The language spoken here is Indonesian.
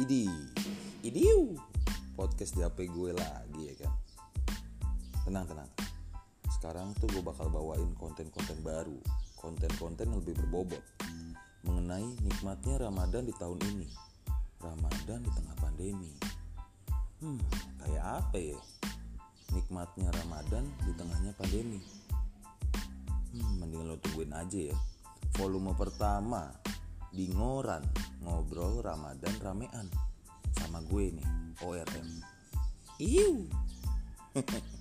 Idi, idiu, podcast di HP gue lagi ya kan. Tenang tenang. Sekarang tuh gue bakal bawain konten-konten baru, konten-konten yang lebih berbobot mengenai nikmatnya Ramadan di tahun ini. Ramadan di tengah pandemi. Hmm, kayak apa ya? Nikmatnya Ramadan di tengahnya pandemi. Hmm, mending lo tungguin aja ya. Volume pertama di Ngoran ngobrol Ramadan ramean sama gue nih ORM. Iu.